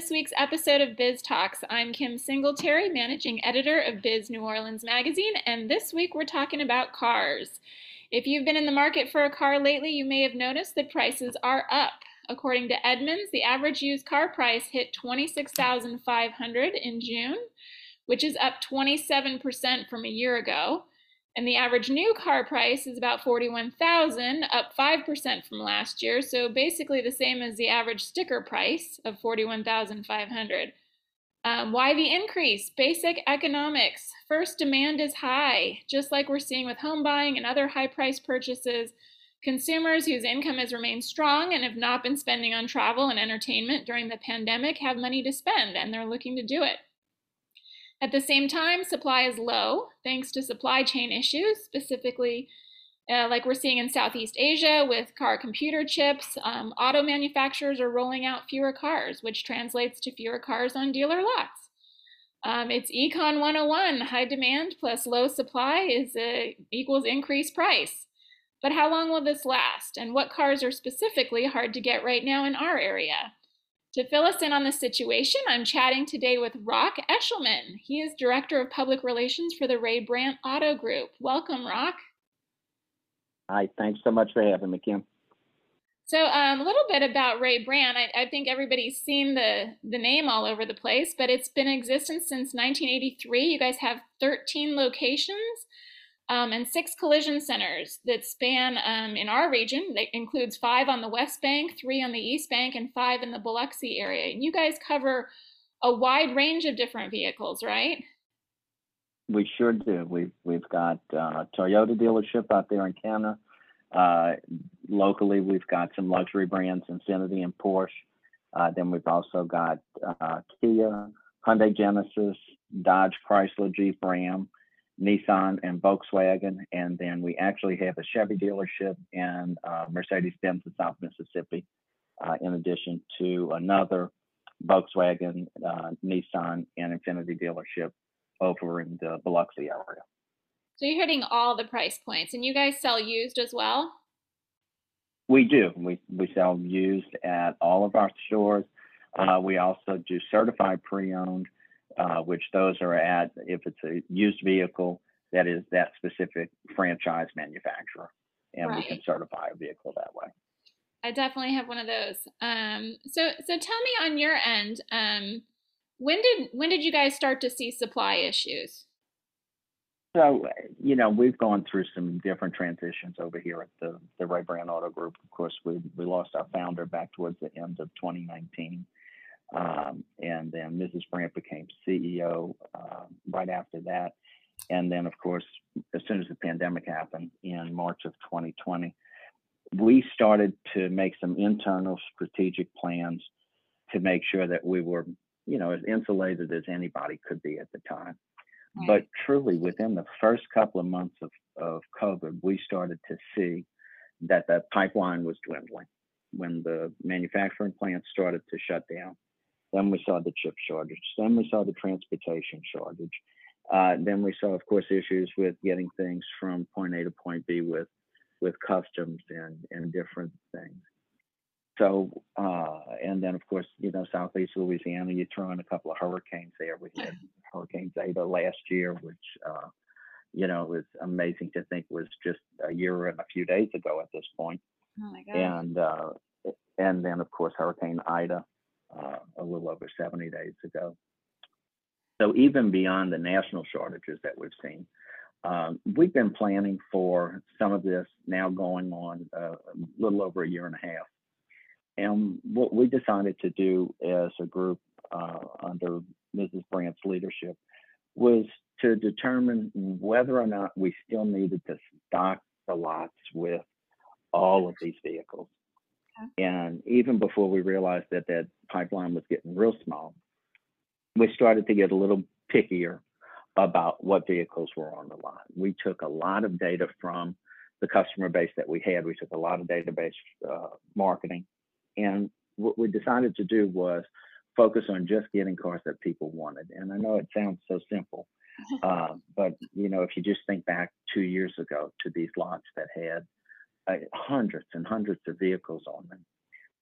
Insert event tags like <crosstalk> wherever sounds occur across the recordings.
This week's episode of Biz Talks. I'm Kim Singletary, managing editor of Biz New Orleans Magazine, and this week we're talking about cars. If you've been in the market for a car lately, you may have noticed that prices are up. According to Edmunds, the average used car price hit 26500 in June, which is up 27% from a year ago. And the average new car price is about 41,000, up 5% from last year, so basically the same as the average sticker price of 41,500. Um, why the increase? Basic economics. First, demand is high, just like we're seeing with home buying and other high price purchases. Consumers whose income has remained strong and have not been spending on travel and entertainment during the pandemic have money to spend, and they're looking to do it. At the same time, supply is low thanks to supply chain issues, specifically uh, like we're seeing in Southeast Asia with car computer chips. Um, auto manufacturers are rolling out fewer cars, which translates to fewer cars on dealer lots. Um, it's Econ 101. High demand plus low supply is uh, equals increased price. But how long will this last? And what cars are specifically hard to get right now in our area? To fill us in on the situation, I'm chatting today with Rock Eshelman. He is Director of Public Relations for the Ray Brandt Auto Group. Welcome, Rock. Hi, thanks so much for having me, Kim. So um, a little bit about Ray Brandt. I, I, think everybody's seen the, the name all over the place, but it's been in existence since 1983. You guys have 13 locations um, and six collision centers that span um, in our region. That includes five on the West Bank, three on the East Bank, and five in the Biloxi area. And you guys cover a wide range of different vehicles, right? We sure do. We've we've got uh, Toyota dealership out there in Canada. Uh, locally, we've got some luxury brands, Infiniti and Porsche. Uh, then we've also got uh, Kia, Hyundai Genesis, Dodge, Chrysler, Jeep, Ram. Nissan and Volkswagen, and then we actually have a Chevy dealership and uh, Mercedes-Benz in South Mississippi, uh, in addition to another Volkswagen, uh, Nissan, and Infiniti dealership over in the Biloxi area. So you're hitting all the price points, and you guys sell used as well. We do. We we sell used at all of our stores. Uh, we also do certified pre-owned uh, which those are at if it's a used vehicle that is that specific franchise manufacturer, and right. we can certify a vehicle that way. I definitely have one of those. Um, so, so tell me on your end, um, when did when did you guys start to see supply issues? So, you know, we've gone through some different transitions over here at the the Ray Brandt Auto Group. Of course, we we lost our founder back towards the end of 2019. Um, and then Mrs. Brandt became CEO uh, right after that. And then, of course, as soon as the pandemic happened in March of 2020, we started to make some internal strategic plans to make sure that we were, you know, as insulated as anybody could be at the time. Right. But truly, within the first couple of months of, of COVID, we started to see that the pipeline was dwindling when the manufacturing plants started to shut down then we saw the chip shortage. Then we saw the transportation shortage. Uh, then we saw, of course, issues with getting things from point A to point B with with customs and and different things. So, uh, and then of course, you know, southeast Louisiana, you throw in a couple of hurricanes there. We had Hurricane Zeta last year, which, uh, you know, was amazing to think was just a year and a few days ago at this point. Oh my God. And uh, and then of course Hurricane Ida, uh, a little over 70 days ago. So even beyond the national shortages that we've seen, um, we've been planning for some of this now going on uh, a little over a year and a half. And what we decided to do as a group uh, under Mrs. Brandt's leadership was to determine whether or not we still needed to stock the lots with all of these vehicles. And even before we realized that that pipeline was getting real small, we started to get a little pickier about what vehicles were on the lot. We took a lot of data from the customer base that we had. We took a lot of database uh, marketing, and what we decided to do was focus on just getting cars that people wanted. And I know it sounds so simple, <laughs> uh, but you know, if you just think back two years ago to these lots that had hundreds and hundreds of vehicles on them.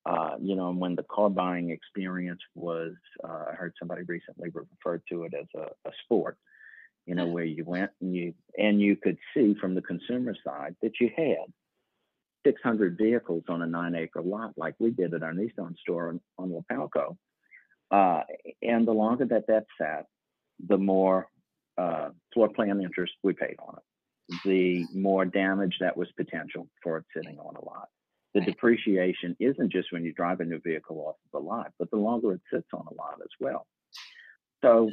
Uh, you know, when the car buying experience was, uh, I heard somebody recently referred to it as a, a sport you know, where you went and you and you could see from the consumer side that you had 600 vehicles on a nine acre lot, like we did at our Nissan store on, on Wapalco. Uh, and the longer that that sat, the more uh, floor plan interest we paid on it, the more damage that was potential for it sitting on a lot. The depreciation isn't just when you drive a new vehicle off the lot, but the longer it sits on a lot as well. So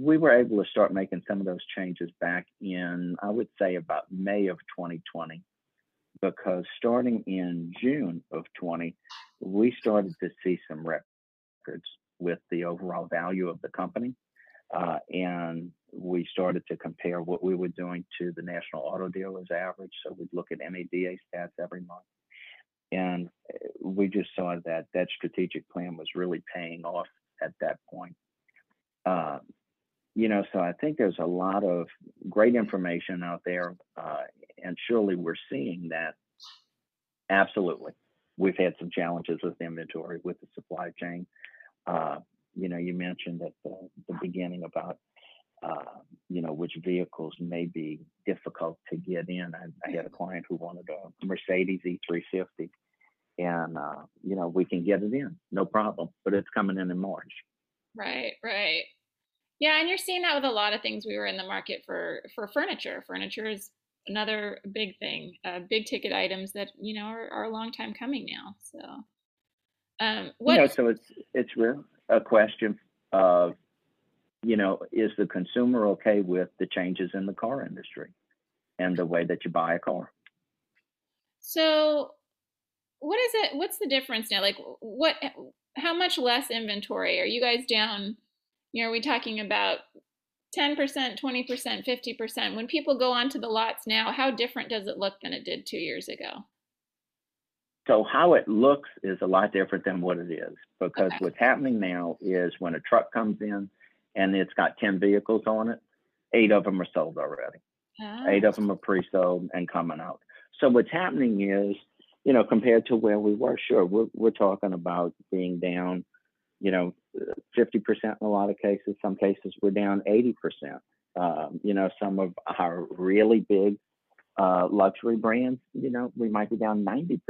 we were able to start making some of those changes back in, I would say, about May of 2020, because starting in June of 20, we started to see some records with the overall value of the company. Uh, and we started to compare what we were doing to the national auto dealers average. So we'd look at NADA stats every month. And uh, we just saw that that strategic plan was really paying off at that point. Uh, you know, so I think there's a lot of great information out there, uh, and surely we're seeing that. Absolutely, we've had some challenges with inventory with the supply chain. Uh, you know, you mentioned at the, the beginning about uh, you know which vehicles may be difficult to get in. I, I had a client who wanted a Mercedes E350, and uh, you know we can get it in, no problem, but it's coming in in March. Right, right. Yeah, and you're seeing that with a lot of things. We were in the market for for furniture. Furniture is another big thing, uh, big ticket items that you know are, are a long time coming now. So, um, what? You know, so it's it's real a question of, you know, is the consumer okay with the changes in the car industry and the way that you buy a car? So, what is it? What's the difference now? Like, what? how much less inventory are you guys down? You know, are we talking about 10%, 20%, 50%? When people go onto the lots now, how different does it look than it did two years ago? So how it looks is a lot different than what it is because okay. what's happening now is when a truck comes in and it's got 10 vehicles on it, eight of them are sold already. Oh. Eight of them are pre-sold and coming out. So what's happening is you know, compared to where we were, sure, we're, we're talking about being down, you know, 50% in a lot of cases. Some cases we're down 80%. Um, you know, some of our really big uh, luxury brands, you know, we might be down 90%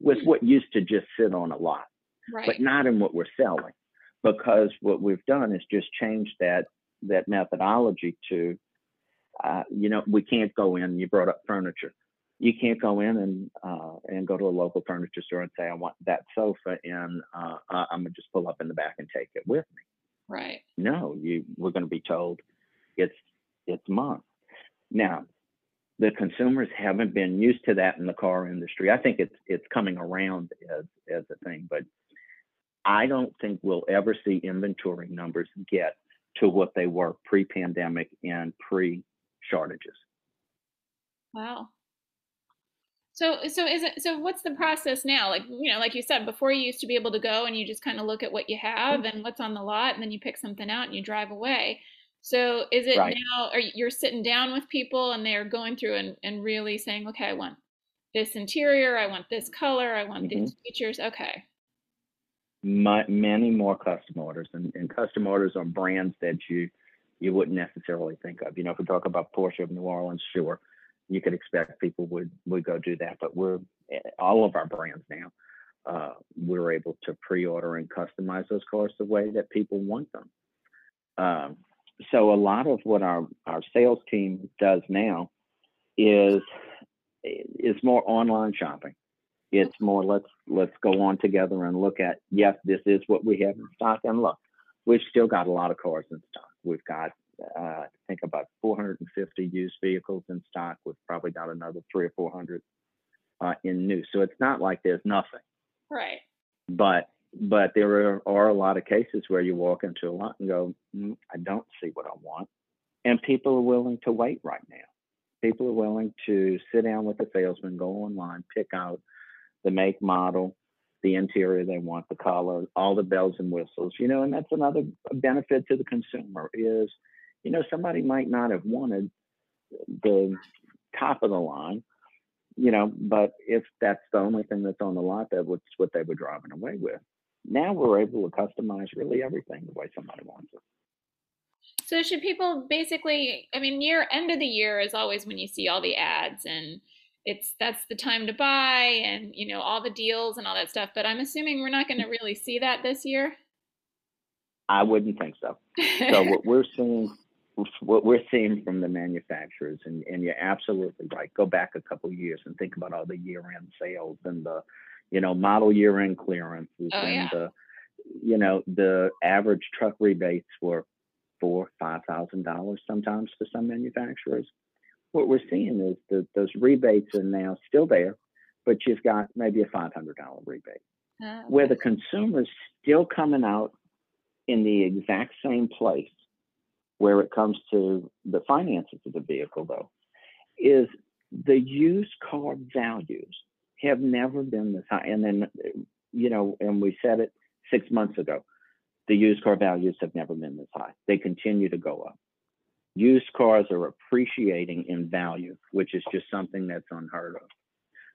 with what used to just sit on a lot, right. but not in what we're selling. Because what we've done is just change that that methodology to, uh, you know, we can't go in. You brought up furniture you can't go in and uh, and go to a local furniture store and say I want that sofa and uh, I'm gonna just pull up in the back and take it with me. Right. No, you we're going to be told it's it's mine. Now, the consumers haven't been used to that in the car industry. I think it's it's coming around as as a thing, but I don't think we'll ever see inventory numbers get to what they were pre-pandemic and pre-shortages. Wow. So so is it so what's the process now? Like, you know, like you said, before you used to be able to go and you just kind of look at what you have mm-hmm. and what's on the lot and then you pick something out and you drive away. So is it right. now are you're sitting down with people and they're going through and, and really saying, okay, I want this interior, I want this color, I want mm-hmm. these features. Okay. My, many more custom orders and, and custom orders on brands that you you wouldn't necessarily think of. You know, if we talk about Porsche of New Orleans, sure you could expect people would would go do that. But we're eh, all of our brands now. Uh, we're able to pre-order and customize those cars the way that people want them. Um, so a lot of what our our sales team does now is is more online shopping. It's more let's let's go on together and look at yes, this is what we have in stock, and look, we've still got a lot of cars in stock. We've got uh, I think about 450 used vehicles in stock. We've probably got another three or 400 uh, in new. So it's not like there's nothing. Right. But but there are, a lot of cases where you walk into a lot and go, mm, I don't see what I want. And people are willing to wait right now. People are willing to sit down with a salesman, go online, pick out the make, model, the interior they want, the color, all the bells and whistles, you know, and that's another benefit to the consumer is, you know, somebody might not have wanted the top of the line, you know, but if that's the only thing that's on the lot, that was what they were driving away with. Now we're able to customize really everything the way somebody wants it. So should people basically? I mean, year end of the year is always when you see all the ads, and it's that's the time to buy, and you know all the deals and all that stuff. But I'm assuming we're not going to really see that this year. I wouldn't think so. So what we're seeing what we're seeing from the manufacturers, and, and you're absolutely right. Go back a couple years and think about all the year-end sales and the, you know, model year-end clearances oh, and yeah. the, you know, the average truck rebates were four, five thousand dollars sometimes for some manufacturers. What we're seeing is that those rebates are now still there, but you've got maybe a five hundred dollar rebate, Oh, okay. where the consumer's still coming out in the exact same place where it comes to the finances of the vehicle, though, is the used car values have never been this high. And then, you know, and we said it six months ago, the used car values have never been this high. They continue to go up. Used cars are appreciating in value, which is just something that's unheard of.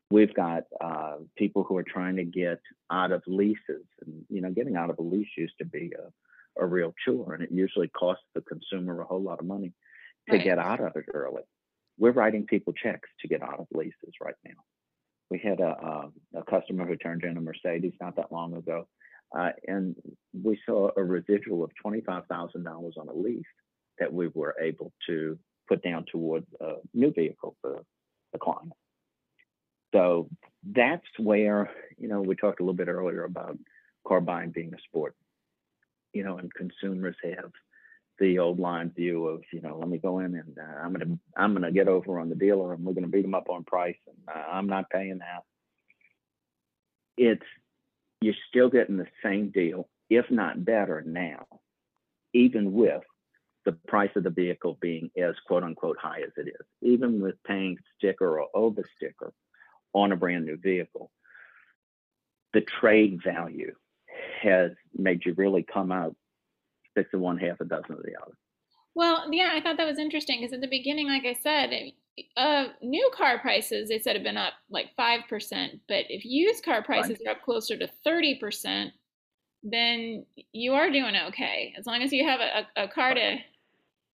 We've got uh, people who are trying to get out of leases, and you know, getting out of a lease used to be a, a real chore, and it usually costs the consumer a whole lot of money to Right. get out of it early. We're writing people checks to get out of leases right now. We had a, a, a customer who turned in a Mercedes not that long ago, uh, and we saw a residual of $25,000 on a lease that we were able to put down toward a new vehicle for the client. So that's where, you know, we talked a little bit earlier about car buying being a sport, you know, and consumers have the old line view of, you know, let me go in and uh, I'm gonna I'm gonna get over on the dealer and we're gonna beat them up on price and uh, I'm not paying that. It's you're still getting the same deal, if not better now, even with the price of the vehicle being as quote unquote high as it is, even with paying sticker or over sticker on a brand new vehicle. The trade value has made you really come out six of one, half a dozen of the other. Well, yeah, I thought that was interesting because at the beginning, like I said, uh, new car prices they said have been up like five percent, but if used car prices are up closer to thirty percent, then you are doing okay as long as you have a, a, a car to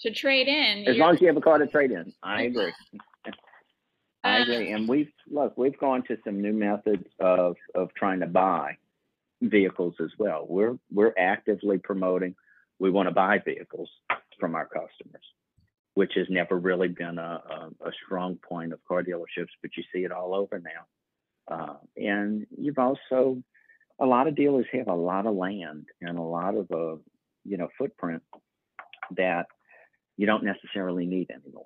to trade in. As long as you have a car to trade in, I <laughs> agree. I Uh, agree. And we've look, we've gone to some new methods of of trying to buy vehicles as well. We're we're actively promoting we want to buy vehicles from our customers, which has never really been a, a, a strong point of car dealerships, but you see it all over now. Uh, and you've also a lot of dealers have a lot of land and a lot of uh, you know footprint that you don't necessarily need anymore.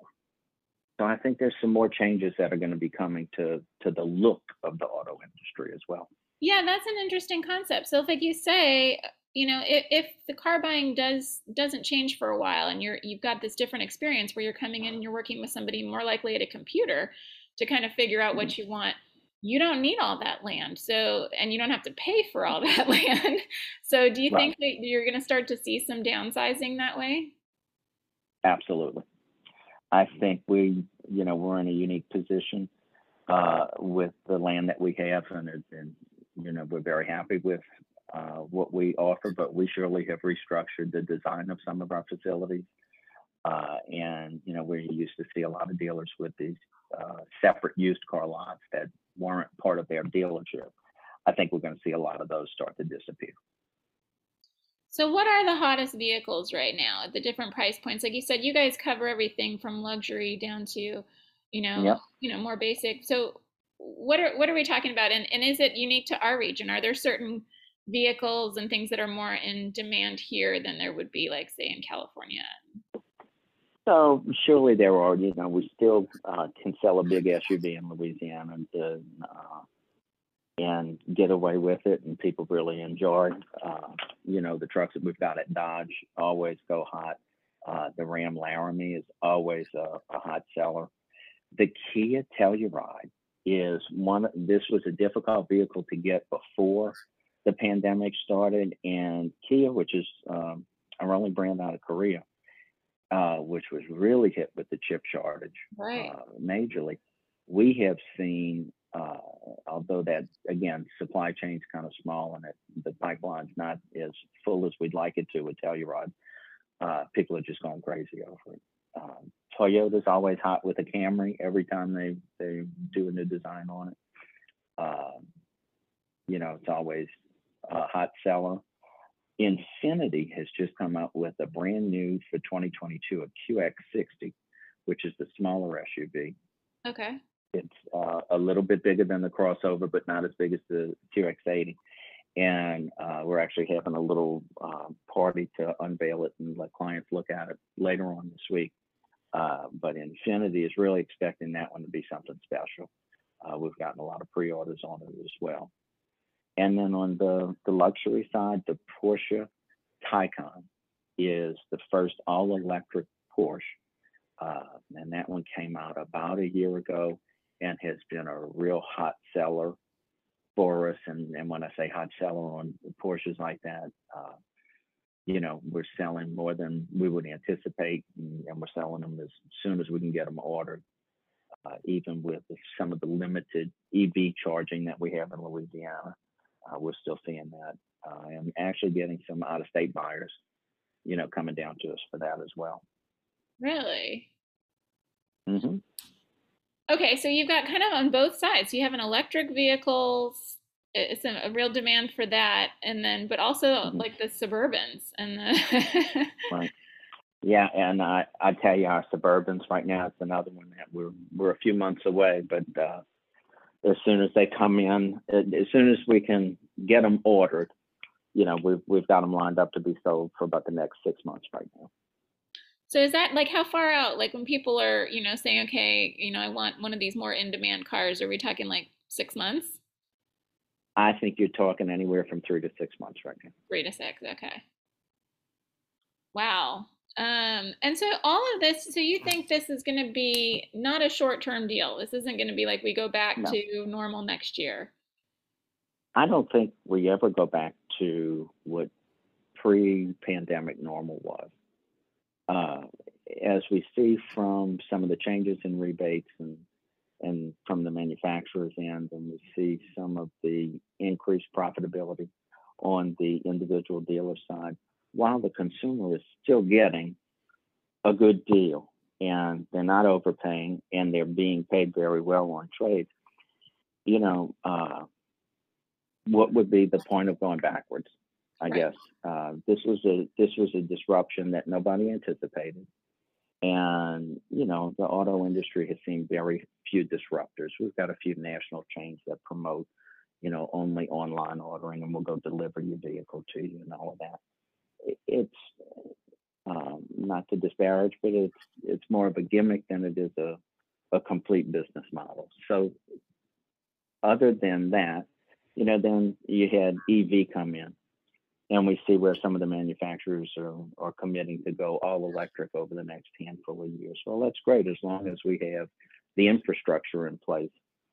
So I think there's some more changes that are going to be coming to to the look of the auto industry as well. Yeah, that's an interesting concept. So, if, like you say, you know, if, if the car buying does doesn't change for a while, and you're you've got this different experience where you're coming in and you're working with somebody more likely at a computer to kind of figure out what you want, you don't need all that land. So, and you don't have to pay for all <laughs> that land. So, do you Right. think that you're going to start to see some downsizing that way? Absolutely. I think we, you know, we're in a unique position uh, with the land that we have, and, and you know, we're very happy with uh, what we offer. But we surely have restructured the design of some of our facilities, uh, and you know, we used to see a lot of dealers with these uh, separate used car lots that weren't part of their dealership. I think we're going to see a lot of those start to disappear. So, what are the hottest vehicles right now at the different price points? Like you said, you guys cover everything from luxury down to, you know, Yep. you know, more basic. So, what are what are we talking about? And and is it unique to our region? Are there certain vehicles and things that are more in demand here than there would be, like say, in California? So surely there are, you know, we still uh, can sell a big SUV in Louisiana, and, uh, and get away with it, and people really enjoy. Uh, you know, the trucks that we've got at Dodge always go hot. Uh, the Ram Laramie is always a, a hot seller. The Kia Telluride is one. This was a difficult vehicle to get before the pandemic started, and Kia, which is um, our only brand out of Korea, uh, which was really hit with the chip shortage right. uh, majorly. We have seen, uh, although that again, supply chain's kind of small and it, the pipeline's not as full as we'd like it to with Telluride. Uh, people are just going crazy over it. Um, Toyota's always hot with a Camry every time they they do a new design on it. Um, you know, it's always a hot seller. Infiniti has just come out with a brand new for 2022 a QX60, which is the smaller SUV. Okay. It's uh, a little bit bigger than the crossover, but not as big as the QX80. And uh, we're actually having a little uh, party to unveil it and let clients look at it later on this week. Uh, but Infiniti is really expecting that one to be something special. Uh, we've gotten a lot of pre-orders on it as well. And then on the, the luxury side, the Porsche Taycan is the first all electric Porsche. Uh, and that one came out about a year ago and has been a real hot seller for us. And, and when I say hot seller on Porsches like that, uh, you know, we're selling more than we would anticipate, and, we're selling them as soon as we can get them ordered. Uh, even with some of the limited EV charging that we have in Louisiana, uh, we're still seeing that, uh, and actually getting some out-of-state buyers, you know, coming down to us for that as well. Really? Mm-hmm. Okay, so you've got kind of on both sides. You have an electric vehicles. It's a, a real demand for that, and then, but also Mhm. like the Suburbans and the. <laughs> Right. Yeah, and I I tell you, our Suburbans right now it's another one that we're we're a few months away, but uh, as soon as they come in, as soon as we can get them ordered, you know, we've we've got them lined up to be sold for about the next six months right now. so is that like how far out? Like when people are, you know, saying, okay, you know, I want one of these more in-demand cars. Are we talking like six months, I think you're talking anywhere from three to six months right now. three to six? Okay. Wow. Um, and so all of this, so you think this is going to be not a short-term deal? This isn't going to be like we go back No. to normal next year. I don't think we ever go back to what pre-pandemic normal was. Uh, as we see from some of the changes in rebates and and from the manufacturers end, and we see some of the increased profitability on the individual dealer side, while the consumer is still getting a good deal and they're not overpaying and they're being paid very well on trade, you know, uh, what would be the point of going backwards? I Right. guess uh, this was a this was a disruption that nobody anticipated, and you know the auto industry has seen very few disruptors. We've got a few national chains that promote, you know, only online ordering, and we'll go deliver your vehicle to you and all of that. It, it's um, not to disparage, but it's it's more of a gimmick than it is a a complete business model. So, other than that, you know, then you had EV come in, and we see where some of the manufacturers are, are committing to go all electric over the next handful of years. Well, that's great as long as we have the infrastructure in place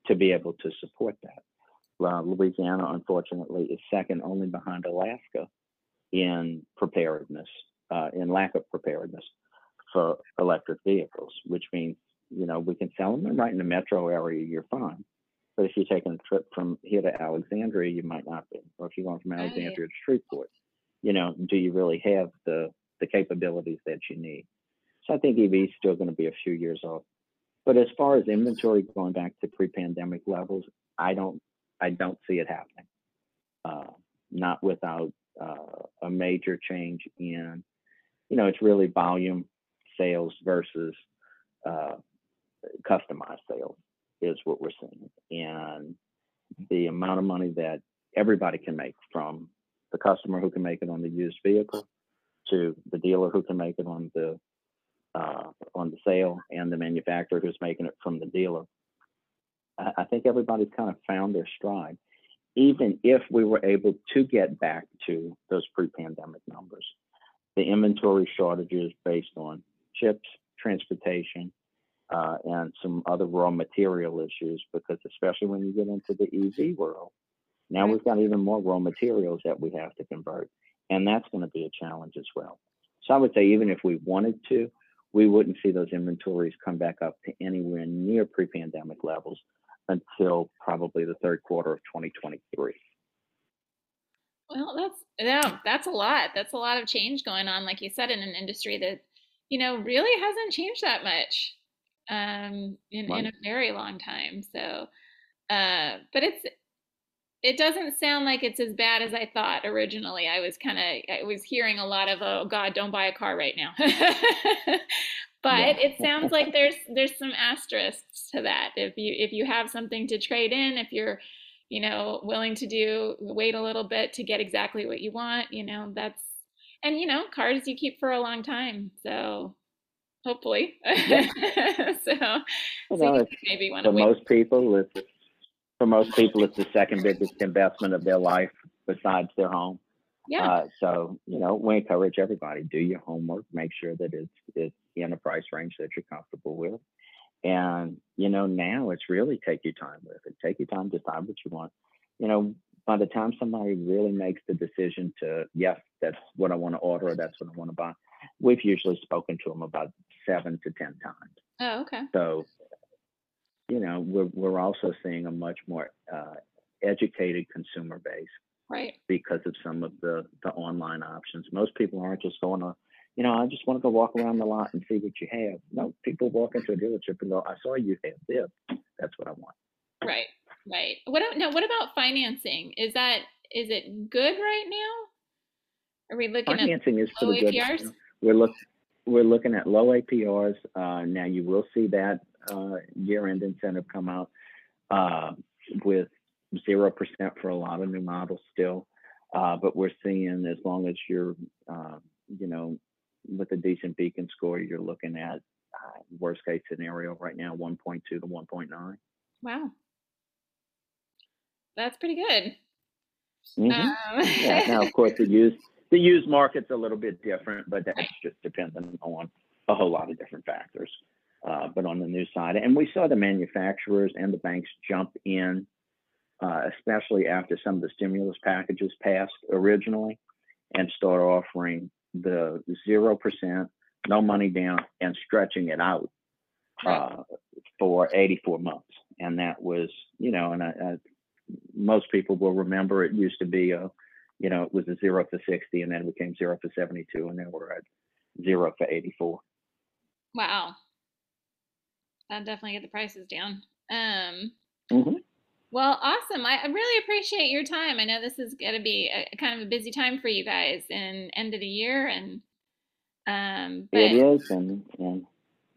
to be able to support that. Louisiana, unfortunately, is second only behind Alaska in preparedness, uh, in lack of preparedness for electric vehicles, which means, you know, we can sell them right in the metro area, you're fine. But if you're taking a trip from here to Alexandria, you might not be. Or if you're going from Right. Alexandria to Shreveport, you know, do you really have the the capabilities that you need? So I think EV is still going to be a few years off. But as far as inventory going back to pre-pandemic levels, I don't I don't see it happening. Uh, not without uh, a major change in, you know, it's really volume sales versus uh, customized sales is what we're seeing. And the amount of money that everybody can make from the customer who can make it on the used vehicle to the dealer who can make it on the uh, on the sale and the manufacturer who's making it from the dealer. I, I think everybody's kind of found their stride. Even if we were able to get back to those pre-pandemic numbers, the inventory shortages based on chips, transportation, uh, and some other raw material issues, because especially when you get into the EV world, now we've got even more raw materials that we have to convert, and that's going to be a challenge as well. So I would say even if we wanted to, we wouldn't see those inventories come back up to anywhere near pre-pandemic levels until probably the third quarter of 2023. Well, that's yeah, that's a lot. That's a lot of change going on, like you said, in an industry that you know really hasn't changed that much um, in right. in a very long time. So, uh, but it's it doesn't sound like it's as bad as I thought originally. I was kind of I was hearing a lot of oh God, don't buy a car right now. <laughs> but yeah. it sounds like there's there's some asterisks to that. If you if you have something to trade in, if you're you know willing to do wait a little bit to get exactly what you want, you know that's and you know cars you keep for a long time. So hopefully, yeah. <laughs> so, so maybe to for most people it's for most people, it's the second biggest investment of their life besides their home. Yeah. Uh, so you know, we encourage everybody do your homework, make sure that it's it's in a price range that you're comfortable with, and you know, now it's really take your time with it. Take your time, decide what you want. You know, by the time somebody really makes the decision to yes, that's what I want to order, or that's what I want to buy, we've usually spoken to them about seven to ten times. Oh, okay. So you know, we're, we're also seeing a much more uh, educated consumer base. Right. Because of some of the, the online options. Most people aren't just going to, you know, I just want to go walk around the lot and see what you have. No, people walk into a dealership and go, I saw you have this. That's what I want. Right. Right. What now? What about financing? Is that is it good right now? Are we looking financing at is pretty good. We're look we're looking at low APRs. Uh, now you will see that uh, year-end incentive come out uh, with zero percent for a lot of new models still. Uh, but we're seeing as long as you're, uh, you know, with a decent beacon score, you're looking at uh, worst case scenario right now 1.2 to 1.9. Wow, that's pretty good. Mm-hmm. Um. <laughs> yeah. Now, of course, the used the used market's a little bit different, but that's just dependent on a whole lot of different factors uh, but on the new side. And we saw the manufacturers and the banks jump in, uh, especially after some of the stimulus packages passed originally, and start offering the 0%, no money down, and stretching it out uh, for 84 months. And that was, you know, and I, I, most people will remember it used to be a, you know, it was a zero for 60 and then it became zero for 72 and then we're at zero for 84. Wow that definitely get the prices down. Um, mm-hmm. Well, awesome. I really appreciate your time. I know this is going to be a, kind of a busy time for you guys and end of the year, and um, but... it is, and, and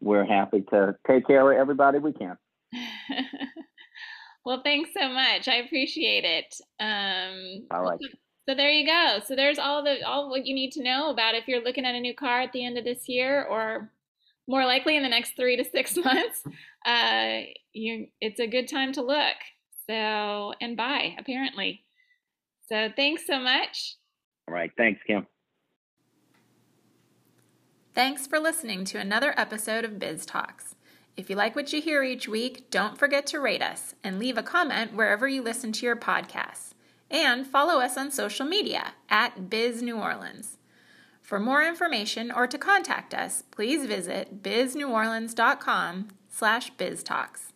we're happy to take care of everybody we can. <laughs> well, thanks so much. I appreciate it. Um, all right. So there you go. So there's all the all what you need to know about if you're looking at a new car at the end of this year or more likely in the next three to six <laughs> months, uh, you it's a good time to look. So and buy apparently. So thanks so much. All right, thanks, Kim. Thanks for listening to another episode of Biz Talks. If you like what you hear each week, don't forget to rate us and leave a comment wherever you listen to your podcasts. And follow us on social media at Biz New Orleans. For more information or to contact us, please visit bizneworleans.com slash biztalks.